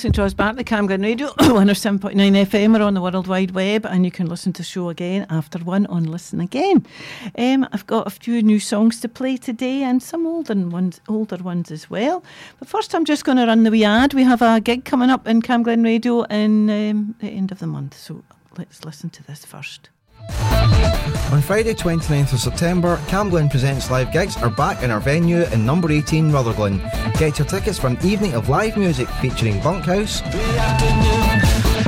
listening to us back the Camglen Radio, 107.9 FM or on the World Wide Web, and you can listen to the show again after one on Listen Again. Um, I've got a few new songs to play today and some older ones, older ones as well. But first, I'm just going to run the wee ad. We have a gig coming up in Camglen Radio in um, the end of the month, so let's listen to this first. On Friday 29th of September, Camglen Presents Live Gigs are back in our venue in number 18 Rutherglen. Get your tickets for an evening of live music featuring Bunkhouse,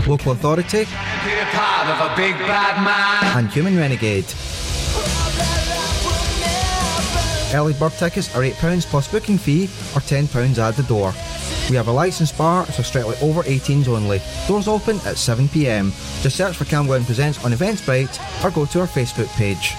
Local Authority, and Human Renegade. Early bird tickets are £8 plus booking fee or £10 at the door. We have a licensed bar, so strictly over 18s only. Doors open at 7pm. Just search for Camglen Presents on Eventbrite or go to our Facebook page.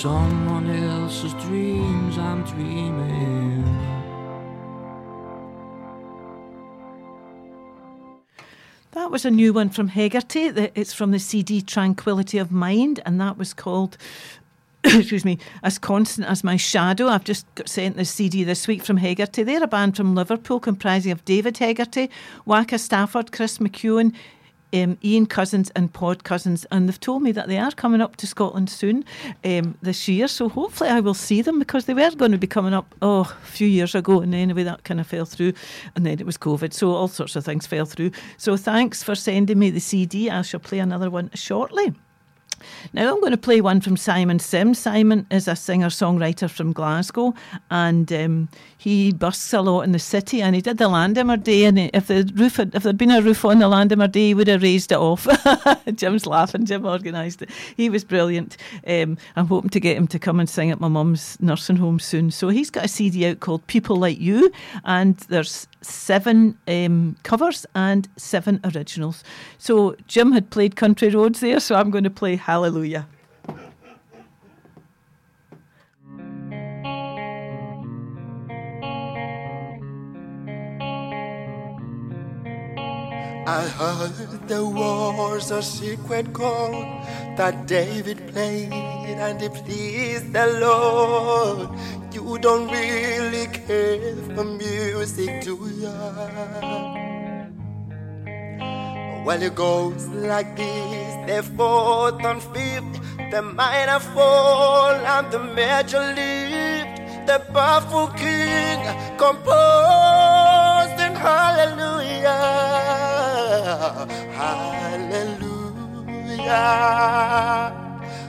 Someone else's dreams I'm dreaming. That was a new one from Hegarty. It's from the CD Tranquility of Mind, and that was called excuse me, as constant as my shadow. I've just sent the CD this week from Hegarty. They're a band from Liverpool comprising of David Hegarty, Waka Stafford, Chris McEwen, um, Ian Cousins and Pod Cousins, and they've told me that they are coming up to Scotland soon um, this year. So hopefully I will see them because they were going to be coming up oh a few years ago, and anyway that kind of fell through, and then it was COVID, so all sorts of things fell through. So thanks for sending me the CD. I shall play another one shortly. Now I'm going to play one from Simon Sims. Simon is a singer songwriter from Glasgow, and um, he busts a lot in the city. And he did the Lanimer Day, and if the roof had, if there'd been a roof on the Lanimer Day, he would have raised it off. Jim's laughing. Jim organised it. He was brilliant. Um, I'm hoping to get him to come and sing at my mum's nursing home soon. So he's got a CD out called People Like You, and there's seven um, covers and seven originals. So Jim had played Country Roads there, so I'm going to play Hallelujah. I heard there was a secret chord that David played and it pleased the Lord. You don't really care for music, do ya? Well, it goes like this the fourth and fifth, the minor fall and the major lift, the powerful king composed in hallelujah. Hallelujah.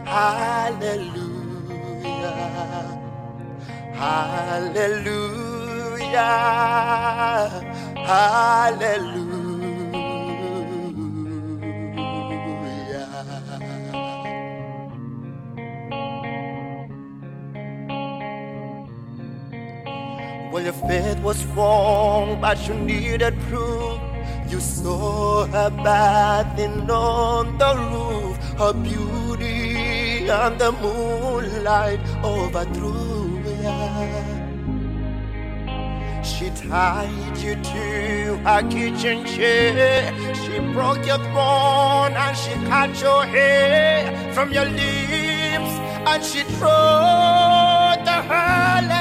Hallelujah. Hallelujah. Hallelujah. Well, your faith was strong, but you needed proof. You saw her bathing on the roof, her beauty and the moonlight overthrew ya. She tied you to her kitchen chair. She broke your throne and she cut your hair from your lips and she threw the hallelujah.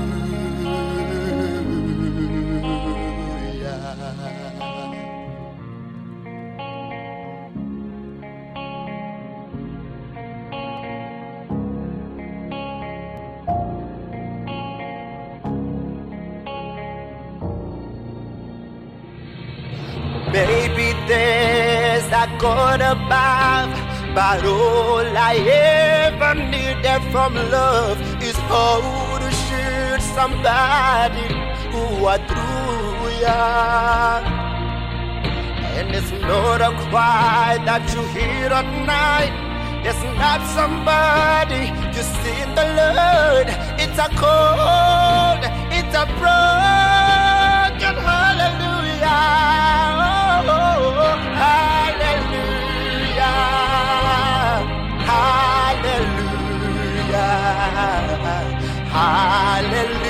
But all I ever needed from love is how to shoot somebody who are through ya. And it's not a cry that you hear at night. It's not somebody you see in the Lord. It's a cold, it's a broken hallelujah. Hallelujah.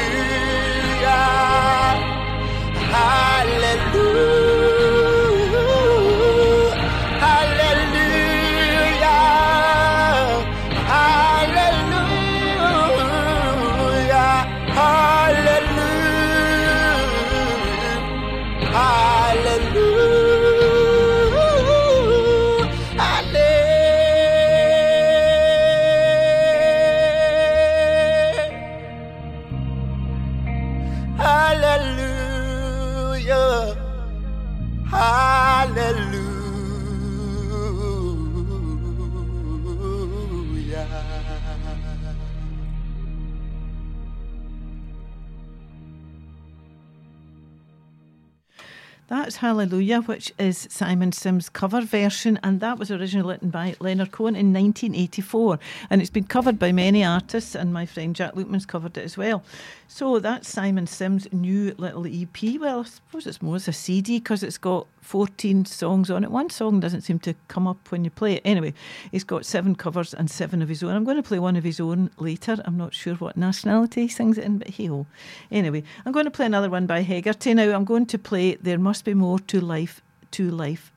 That's Hallelujah, which is Simon Sims' cover version, and that was originally written by Leonard Cohen in 1984. And it's been covered by many artists, and my friend Jack Lukeman's covered it as well. So that's Simon Sims' new little EP. Well, I suppose it's more as a CD because it's got 14 songs on it. One song doesn't seem to come up when you play it. Anyway, he's got seven covers and seven of his own. I'm going to play one of his own later. I'm not sure what nationality he sings it in, but hey ho. Anyway, I'm going to play another one by Hegarty. Now, I'm going to play There Must Be More to Life to Life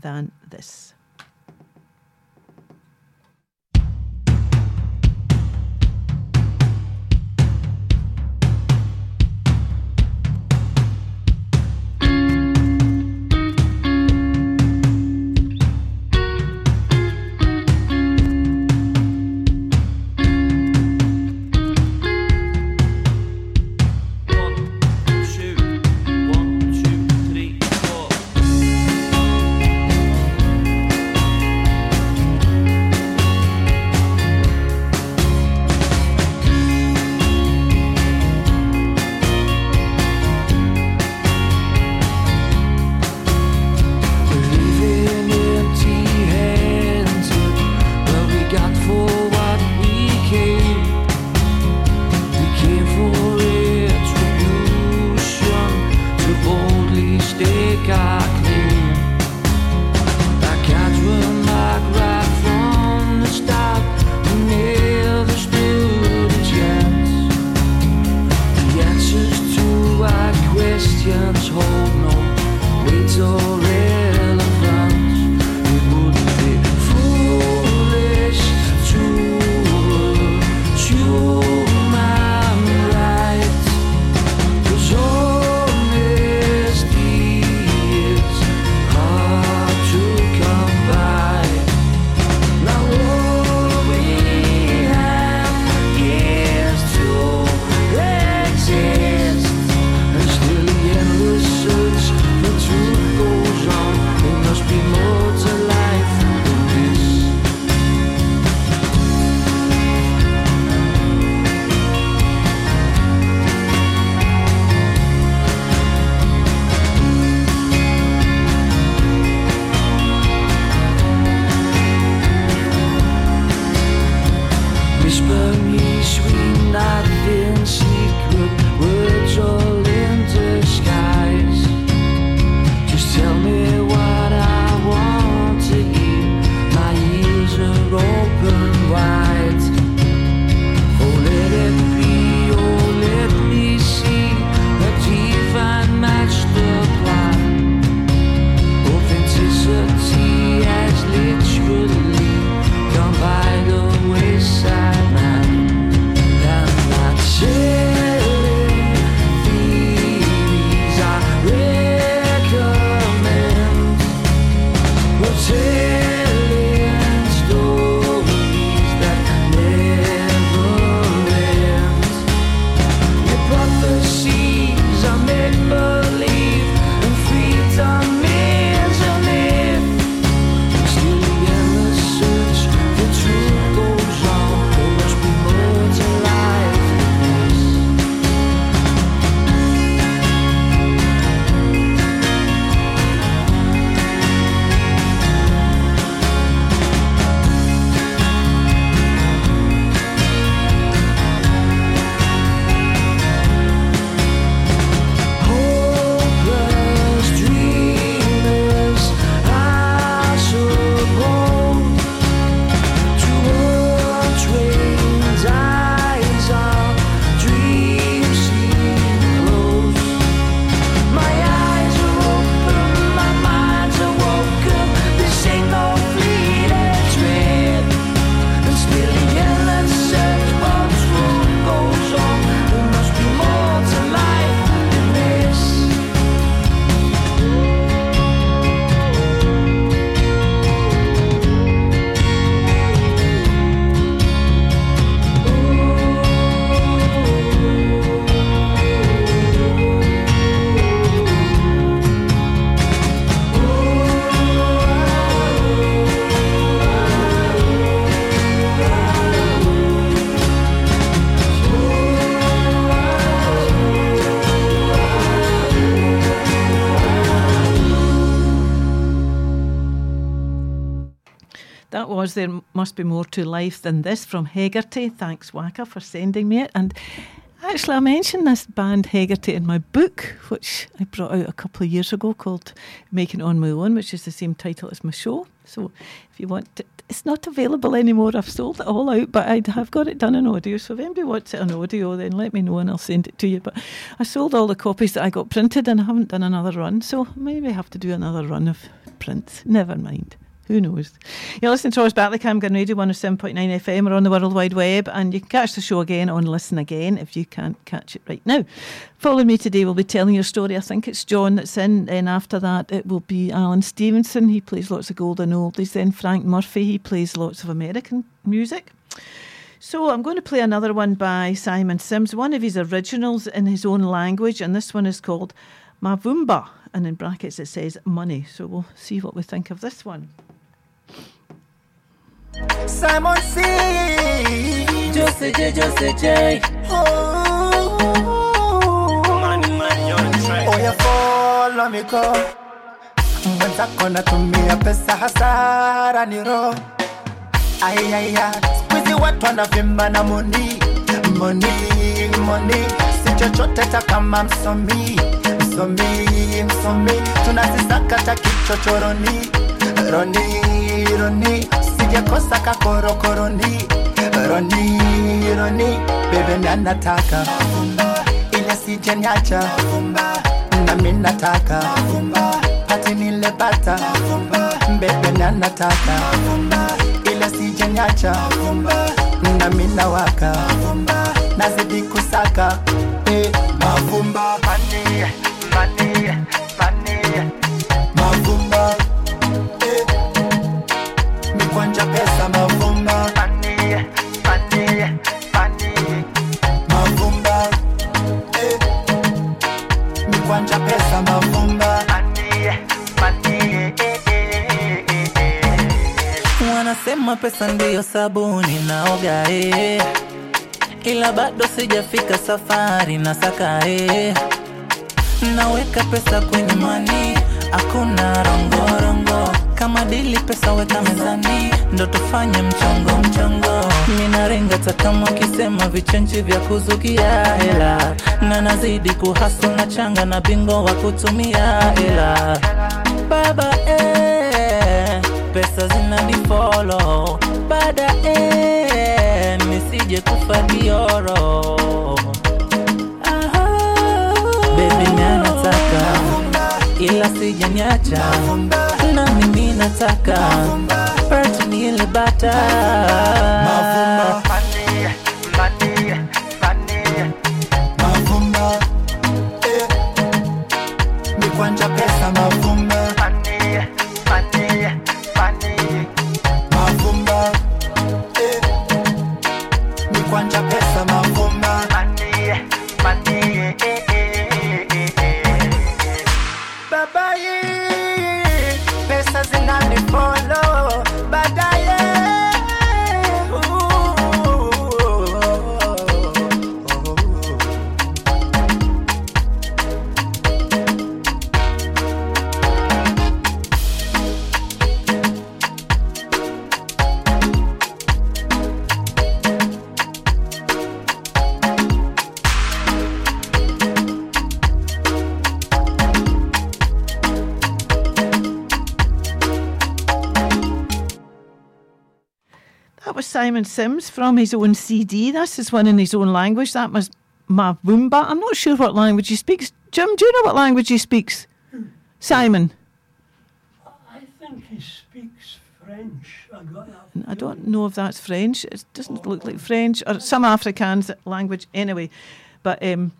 Than This. Must Be More to Life Than This from Hegarty. Thanks, Waka, for sending me it. And actually, I mentioned this band Hegarty in my book, which I brought out a couple of years ago called Making On My Own, which is the same title as my show. So if you want to, it's not available anymore. I've sold it all out, but I have got it done in audio. So if anybody wants it on audio, then let me know and I'll send it to you. But I sold all the copies that I got printed and I haven't done another run. So maybe I have to do another run of prints. Never mind. Who knows? You're listening to us back the Camglen Radio 107.9 FM or on the World Wide Web, and you can catch the show again on Listen Again if you can't catch it right now. Following me today will be telling your story. I think it's John that's in. and after that, it will be Alan Stevenson. He plays lots of golden oldies. Then Frank Murphy. He plays lots of American music. So I'm going to play another one by Simon Sims, one of his originals in his own language, and this one is called Mavumba, and in brackets it says money. So we'll see what we think of this one. Simon C. Jose J, Jose J. Oh, Money, money on track. oh ya follow me go. Mwenzako natumia pesa hasara ni roho ayaya skuizi watu wanavimba na moni moni moni si chochote ta kama msomi msomi msomi tunazisakata kichochoroni roni roni sijakosa kakorokoroni roni roni bebe na nataka. Ila sijanyacha nami nataka. Pati nilebata bebe na ila sijanyacha nami nawaka. Nazidi kusaka eh. mavumba mani mani mani. Mikwanja pesa mavumba eh, pesa eh, eh, eh, eh. Wanasema pesa ndiyo sabuni naoga eh. Ila bado sijafika safari na saka eh. Naweka pesa kwenye mani, hakuna rongorongo. Kama dili pesa weka mezani, ndo tufanye mchongo mchongo. Minarenga hata kama ukisema vichenji vya kuzukia hela, na nazidi kuhaso na changa na bingo wa kutumia hela. Baba eh, pesa zinanifollow baada eh, nisije kufa mimi ila sijaniacha ninataka, Pert nilipata Simon Sims from his own CD. This is one in his own language. That must was Mavumba. I'm not sure what language he speaks. Jim, do you know what language he speaks? Simon. I think he speaks French. I got. I don't know if that's French. It doesn't look like French or some Afrikaans language anyway. But um,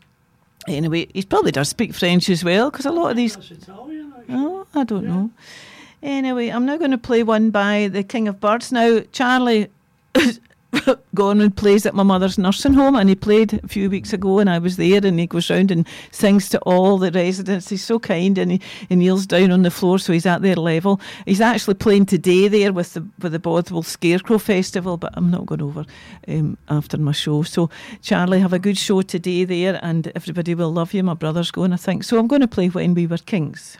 anyway, he probably does speak French as well because a lot of these. Italian. Oh, I don't know. Anyway, I'm now going to play one by the King of Birds. Now, Charlie gone and plays at my mother's nursing home, and he played a few weeks ago, and I was there, and he goes round and sings to all the residents. He's so kind, and he, he kneels down on the floor, so he's at their level. He's actually playing today there with the with the Bothwell Scarecrow Festival, but I'm not going over um, after my show. So, Charlie, have a good show today there, and everybody will love you. My brother's going, I think. So, I'm going to play When We Were Kings.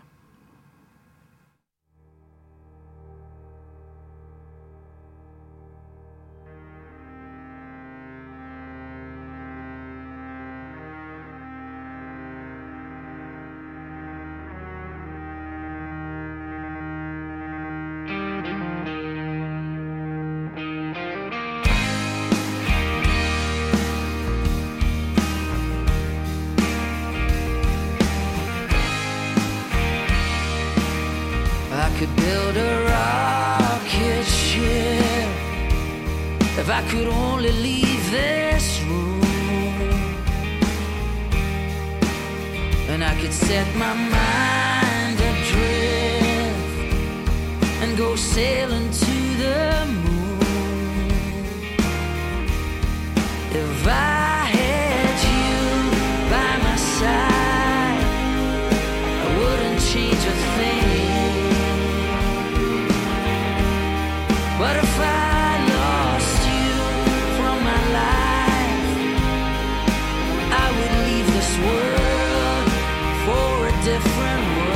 Different world.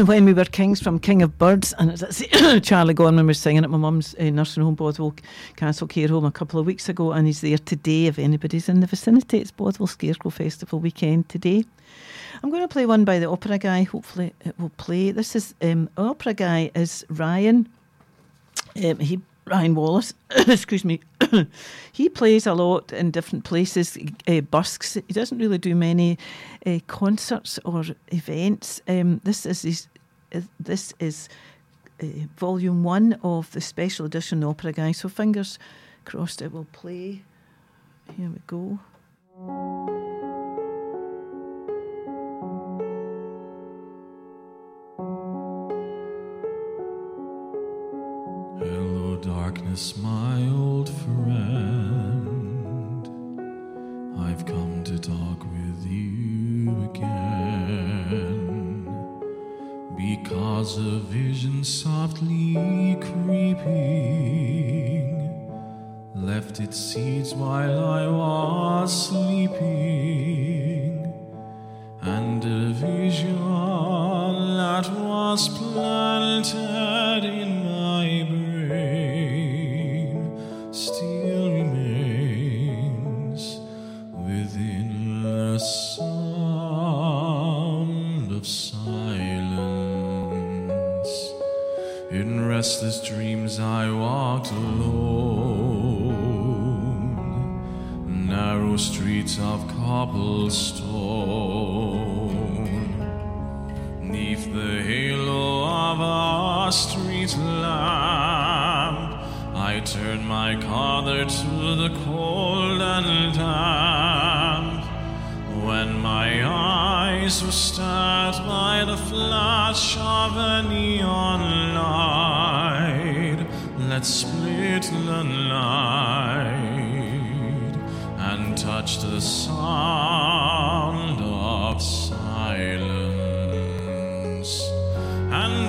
when we were kings from King of Birds, and it's Charlie Gorman was singing at my mum's uh, nursing home, Bothwell Castle Care Home, a couple of weeks ago, and he's there today. If anybody's in the vicinity, it's Bothwell Scarecrow Festival weekend today. I'm going to play one by the opera guy. Hopefully, it will play. This is um, opera guy is Ryan. Um, he Ryan Wallace. excuse me. he plays a lot in different places, uh, busks. He doesn't really do many uh, concerts or events. Um, this is his, uh, this is volume one of the special edition opera guy. So fingers crossed it will play. Here we go. Seeds while I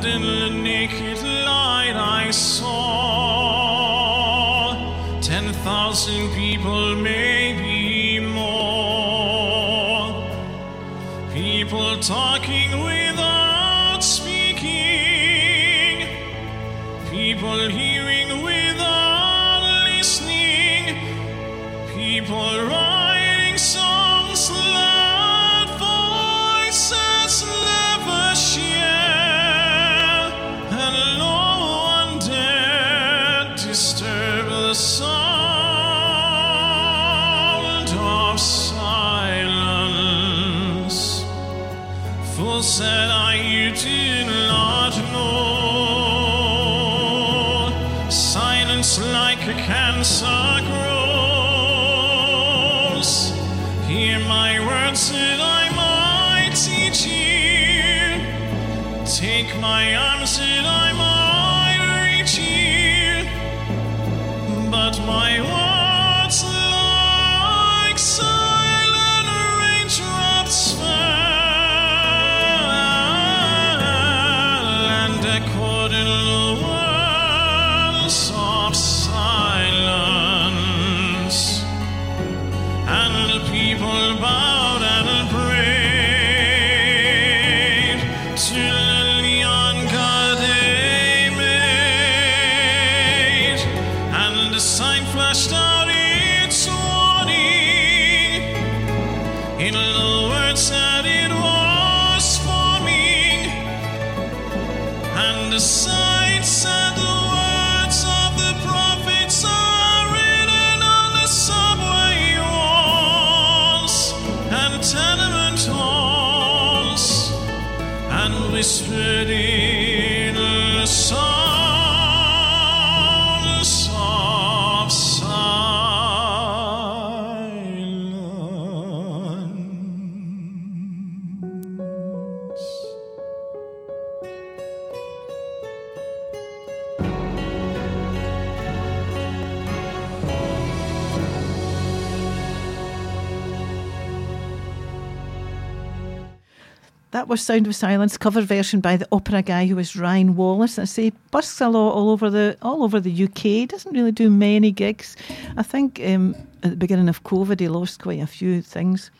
In the naked light I saw ten thousand people, maybe more. People talking without was Sound of Silence cover version by the opera guy who was Ryan Wallace. I say busks a lot all over the all over the UK. Doesn't really do many gigs. I think um, at the beginning of COVID he lost quite a few things.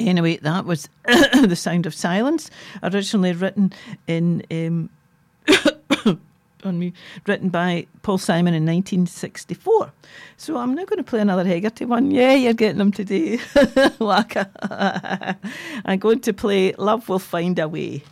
Anyway, that was the Sound of Silence, originally written in um, on me, written by Paul Simon in 1964. So I'm now going to play another Hegarty one. Yeah, you're getting them today. I'm going to play Love Will Find a Way.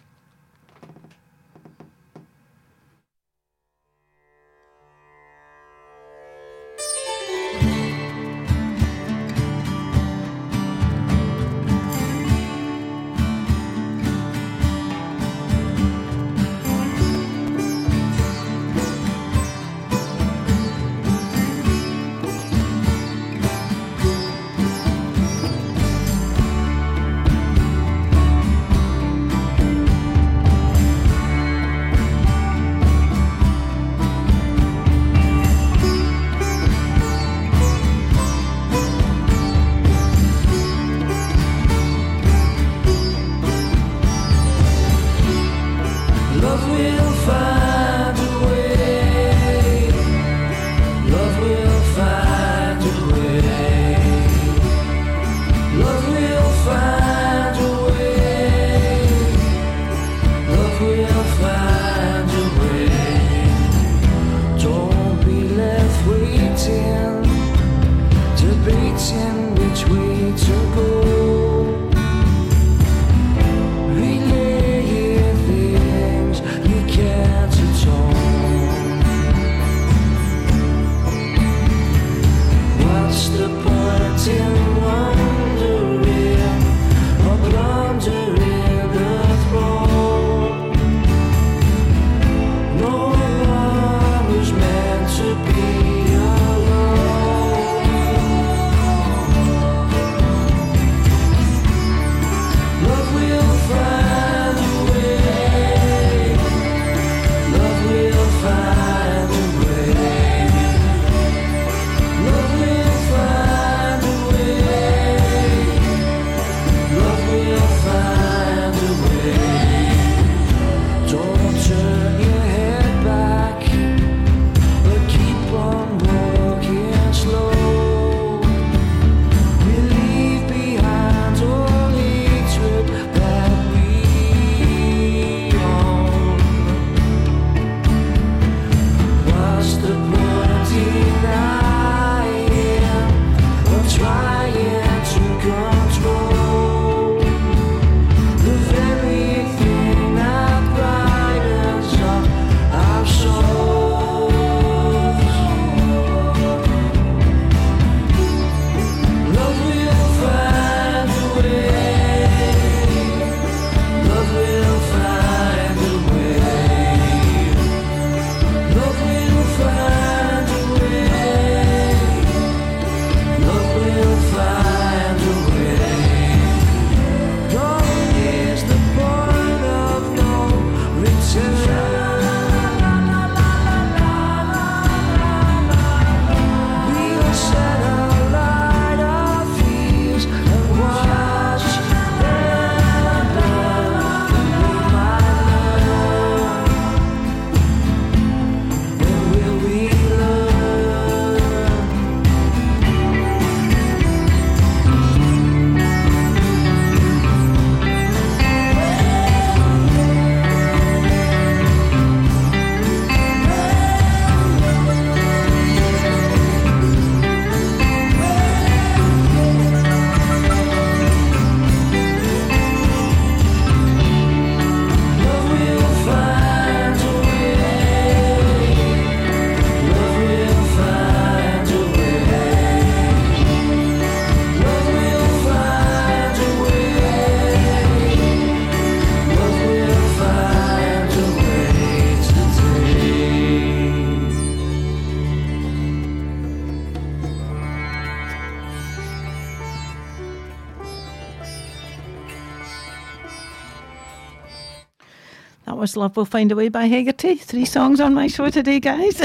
Love Will Find a Way by Hegarty. Three songs on my show today, guys.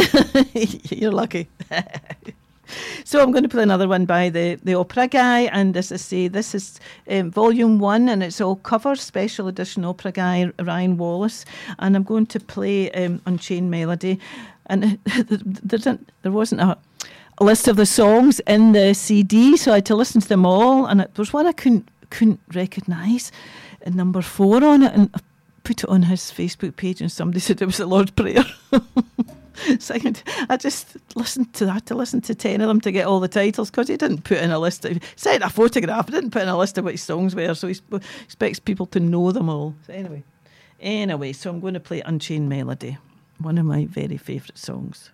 You're lucky. so I'm going to play another one by the, the opera guy. And as I say, this is um, volume one and it's all cover special edition opera guy Ryan Wallace. And I'm going to play um, Unchained Melody. And there, there wasn't a, a list of the songs in the CD, so I had to listen to them all. And it, there was one I couldn't couldn't recognise, number four on it, and put it on his Facebook page, and somebody said it was the Lord's Prayer. Second, I just listened to that to listen to ten of them to get all the titles because he didn't put in a list. Of, he said a photograph, didn't put in a list of which songs were, so he expects people to know them all. So anyway, anyway, so I'm going to play Unchained Melody, one of my very favourite songs.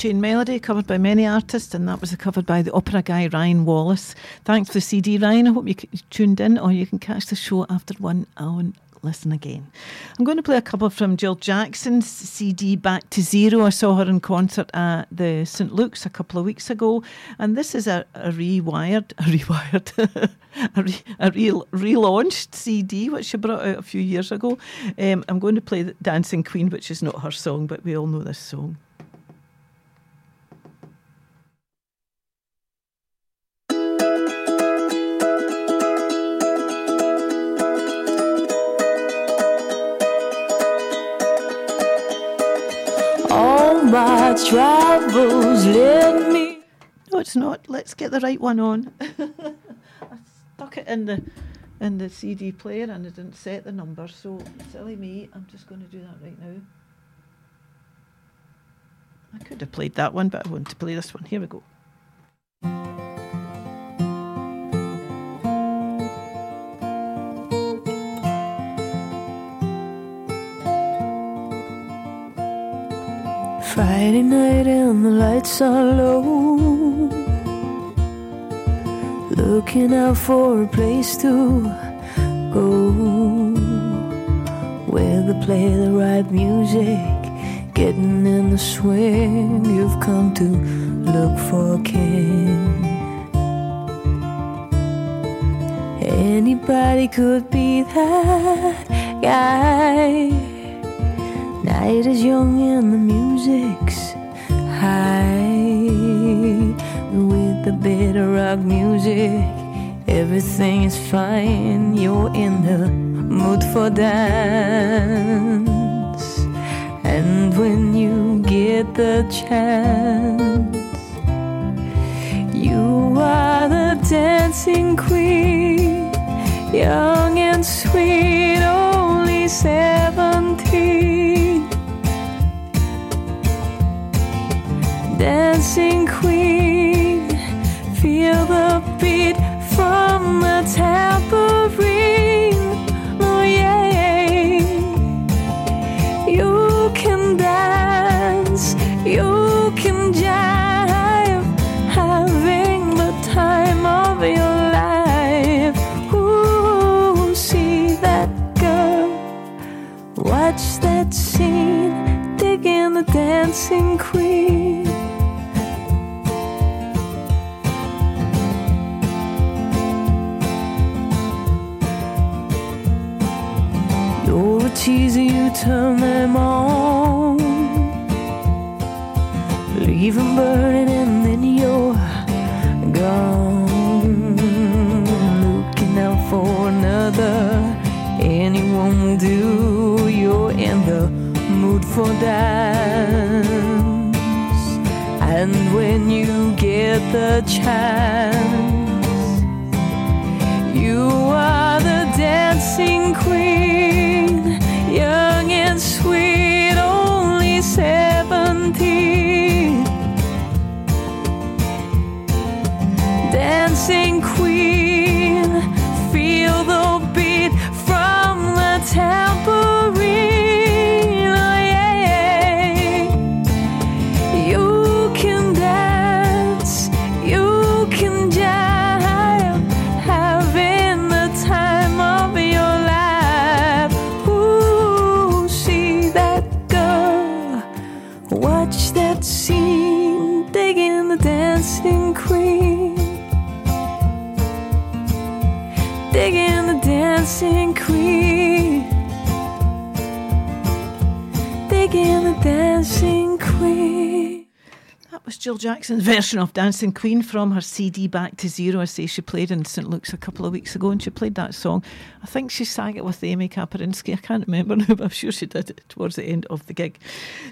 Unchained Melody, covered by many artists, and that was covered by the opera guy Ryan Wallace. Thanks for the CD, Ryan. I hope you tuned in, or you can catch the show after one on listen again. I'm going to play a couple from Jill Jackson's CD Back to Zero. I saw her in concert at the St Luke's a couple of weeks ago, and this is a, a rewired, a rewired, a, re, a real relaunched CD which she brought out a few years ago. Um, I'm going to play Dancing Queen, which is not her song, but we all know this song. My travels led me. No, it's not. Let's get the right one on. I stuck it in the in the CD player and I didn't set the number, so silly me. I'm just going to do that right now. I could have played that one, but I want to play this one. Here we go. Friday night and the lights are low. Looking out for a place to go where they play the right music, getting in the swing. You've come to look for a king. Anybody could be that guy night is young and the music's high. With the bit of rock music, everything is fine. You're in the mood for dance. And when you get the chance, you are the dancing queen, young and sweet, only seventeen. Dancing queen. Feel the beat from the tambourine. Oh, yeah. You can dance, you can jive, having the time of your life. Ooh, see that girl, watch that scene, digging the dancing queen. Turn them on. Leave them burning and then you're gone. Looking out for another, anyone will do. You're in the mood for dance. And when you get the chance, you are the dancing queen, Jill Jackson's version of Dancing Queen from her CD Back to Zero. I say she played in St Luke's a couple of weeks ago and she played that song. I think she sang it with Amy Kaperinsky. I can't remember now, but I'm sure she did it towards the end of the gig.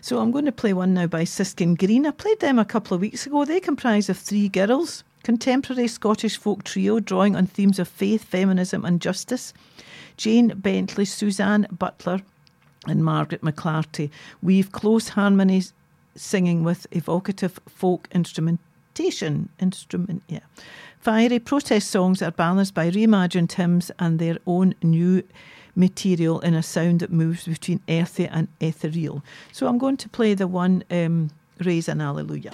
So I'm going to play one now by Siskin Green. I played them a couple of weeks ago. They comprise of three girls, contemporary Scottish folk trio drawing on themes of faith, feminism, and justice. Jane Bentley, Suzanne Butler, and Margaret McClarty weave close harmonies singing with evocative folk instrumentation. Instrument, yeah. Fiery protest songs are balanced by reimagined hymns and their own new material in a sound that moves between earthy and ethereal. So I'm going to play the one um, Raise an Alleluia.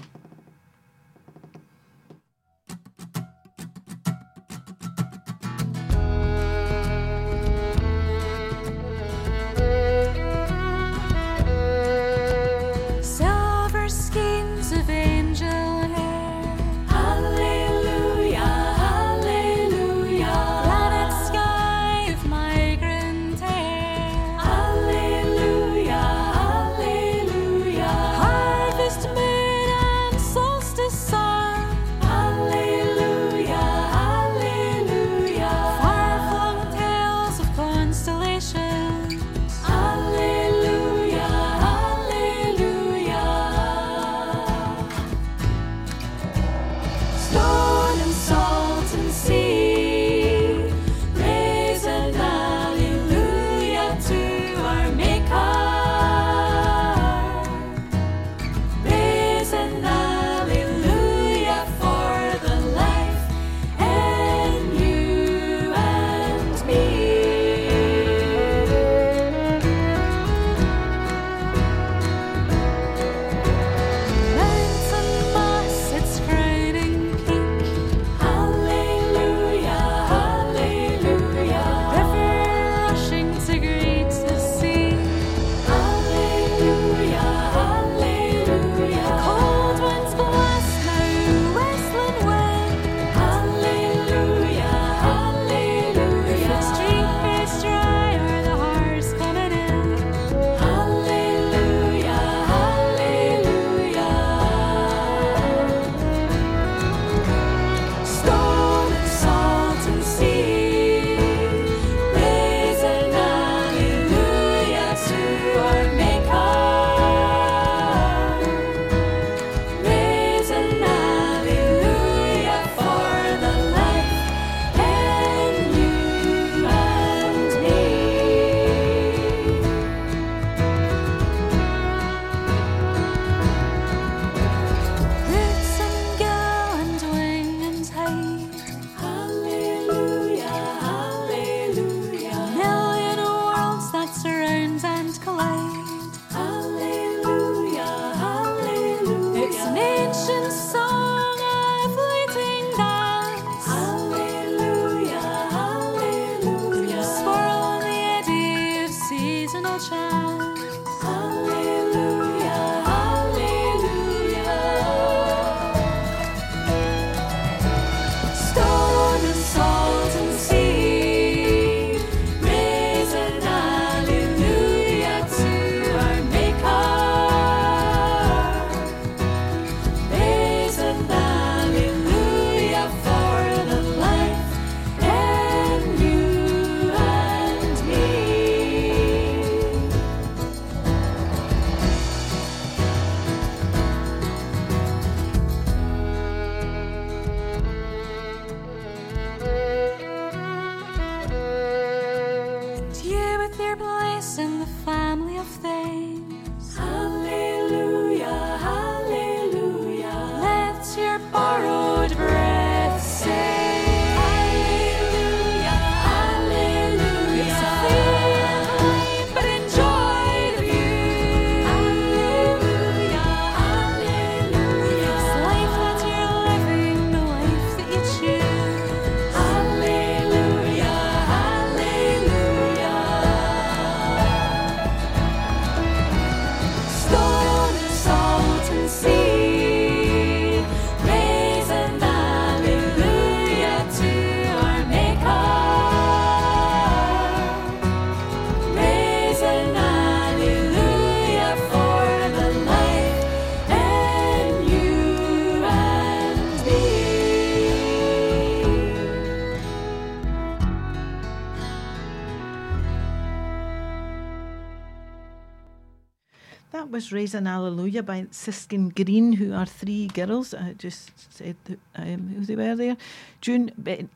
Was Raise an Alleluia by Siskin Green, who are three girls. I just said um, who they were there June,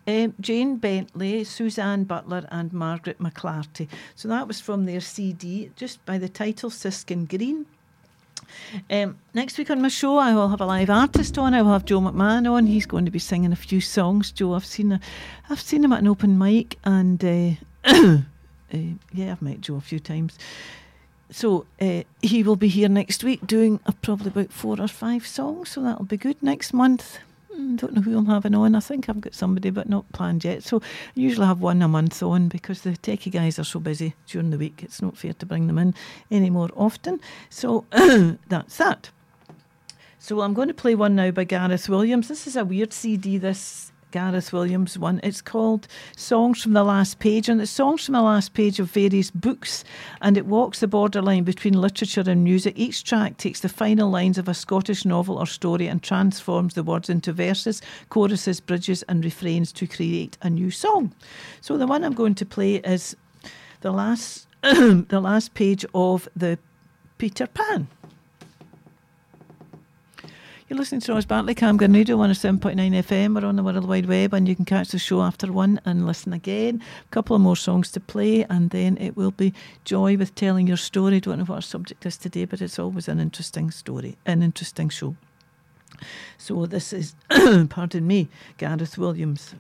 uh, Jane Bentley, Suzanne Butler, and Margaret McClarty. So that was from their CD, just by the title Siskin Green. Um, next week on my show, I will have a live artist on. I will have Joe McMahon on. He's going to be singing a few songs. Joe, I've seen, a, I've seen him at an open mic, and uh, uh, yeah, I've met Joe a few times. So uh, he will be here next week doing uh, probably about four or five songs. So that'll be good. Next month, mm, don't know who I'm having on. I think I've got somebody, but not planned yet. So I usually have one a month on because the techie guys are so busy during the week. It's not fair to bring them in any more often. So that's that. So I'm going to play one now by Gareth Williams. This is a weird CD. This Gareth Williams one. It's called Songs from the Last Page, and it's songs from the last page of various books, and it walks the borderline between literature and music. Each track takes the final lines of a Scottish novel or story and transforms the words into verses, choruses, bridges, and refrains to create a new song. So the one I'm going to play is the last the last page of the Peter Pan. You're listening to Ros Bartley, Camglen Radio 107.9 FM. We're on the World Wide Web and you can catch the show after one and listen again. A couple of more songs to play and then it will be joy with telling your story. Don't know what our subject is today, but it's always an interesting story, an interesting show. So this is, pardon me, Gareth Williams.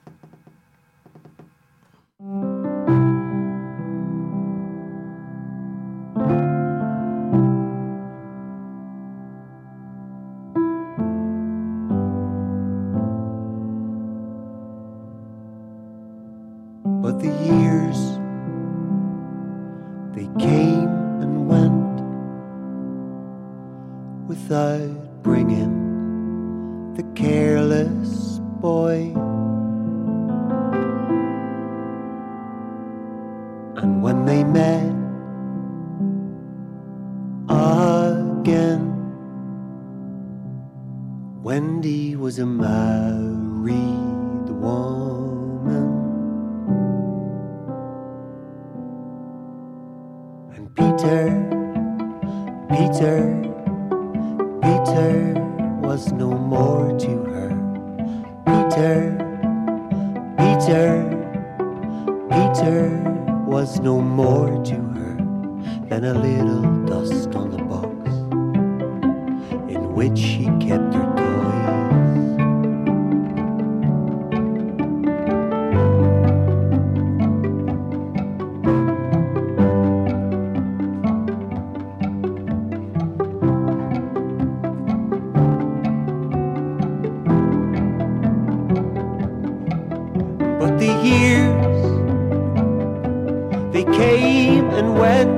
Went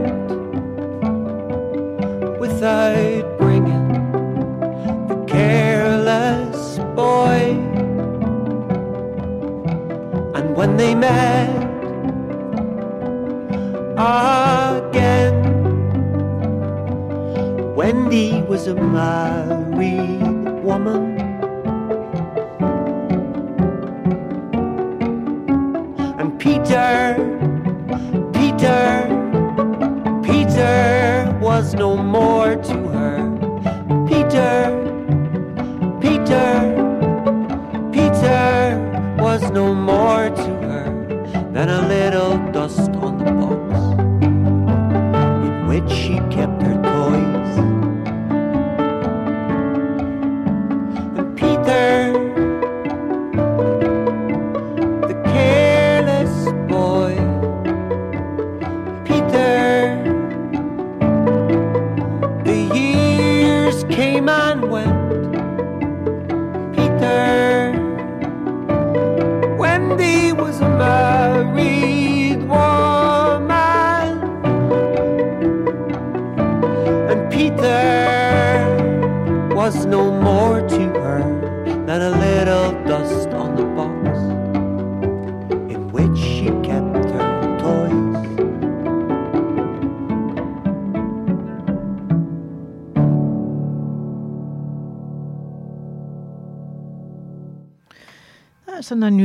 without bringing the careless boy. And when they met again, Wendy was a married woman. No more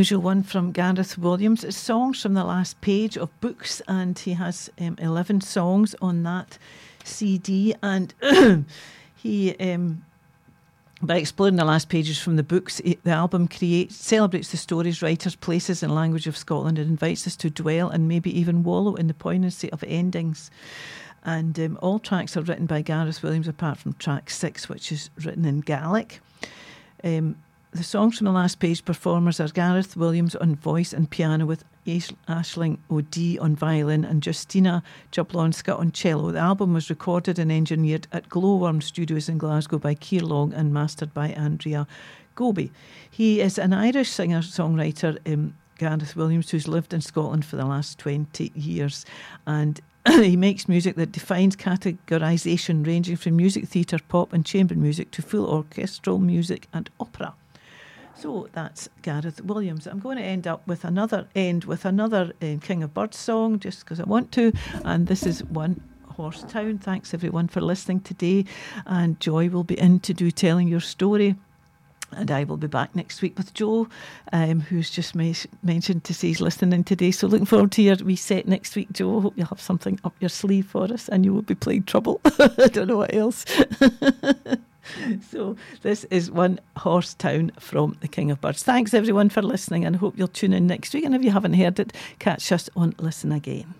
unusual one from Gareth Williams. It's songs from the last page of books, and he has um, 11 songs on that CD, and he. Um, by exploring the last pages from the books, it, the album creates celebrates the stories, writers, places, and language of Scotland and invites us to dwell and maybe even wallow in the poignancy of endings. And um, all tracks are written by Gareth Williams, apart from track six, which is written in Gaelic. Um, the songs from the last page performers are Gareth Williams on voice and piano with Ashling O'D on violin and Justina Jablonska on cello. The album was recorded and engineered at Glowworm Studios in Glasgow by Keir Long and mastered by Andrea Goby. He is an Irish singer songwriter, um, Gareth Williams, who's lived in Scotland for the last 20 years. And he makes music that defines categorization, ranging from music theatre, pop, and chamber music to full orchestral music and opera. So that's Gareth Williams. I'm going to end up with another end with another uh, King of Birds song, just because I want to, and this is one Horse Town. Thanks everyone for listening today, and Joy will be in to do telling your story. And I will be back next week with Joe, um, who's just ma- mentioned to say he's listening today. So looking forward to your reset next week, Joe. Hope you'll have something up your sleeve for us and you will be playing trouble. I don't know what else. so this is one horse town from the King of Birds. Thanks everyone for listening and hope you'll tune in next week. And if you haven't heard it, catch us on Listen Again.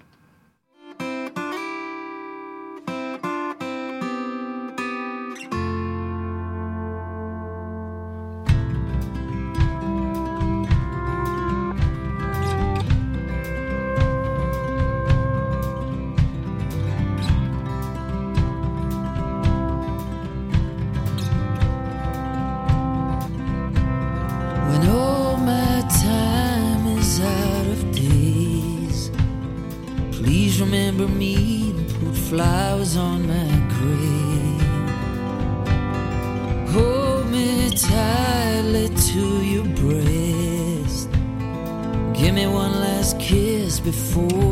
before.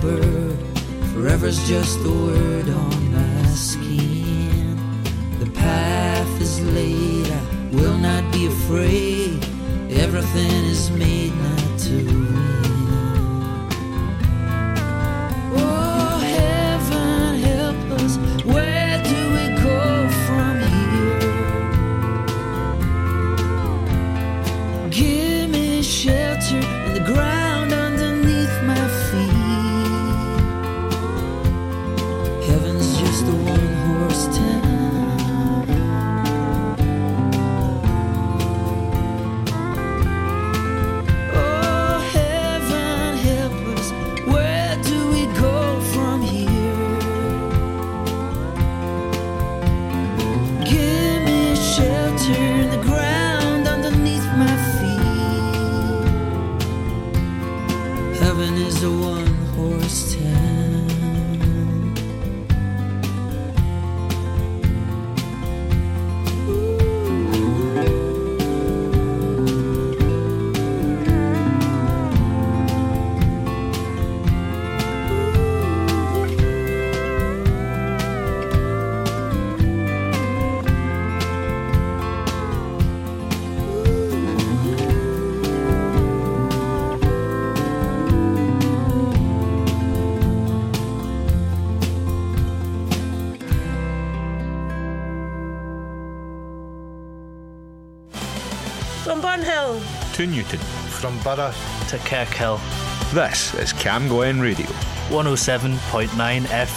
bird. Forever's just a word on my skin. The path is laid, I will not be afraid. Everything is made not to win. To Newton. From Borough to Kirkhill. This is Camglen Radio. 107.9 FM.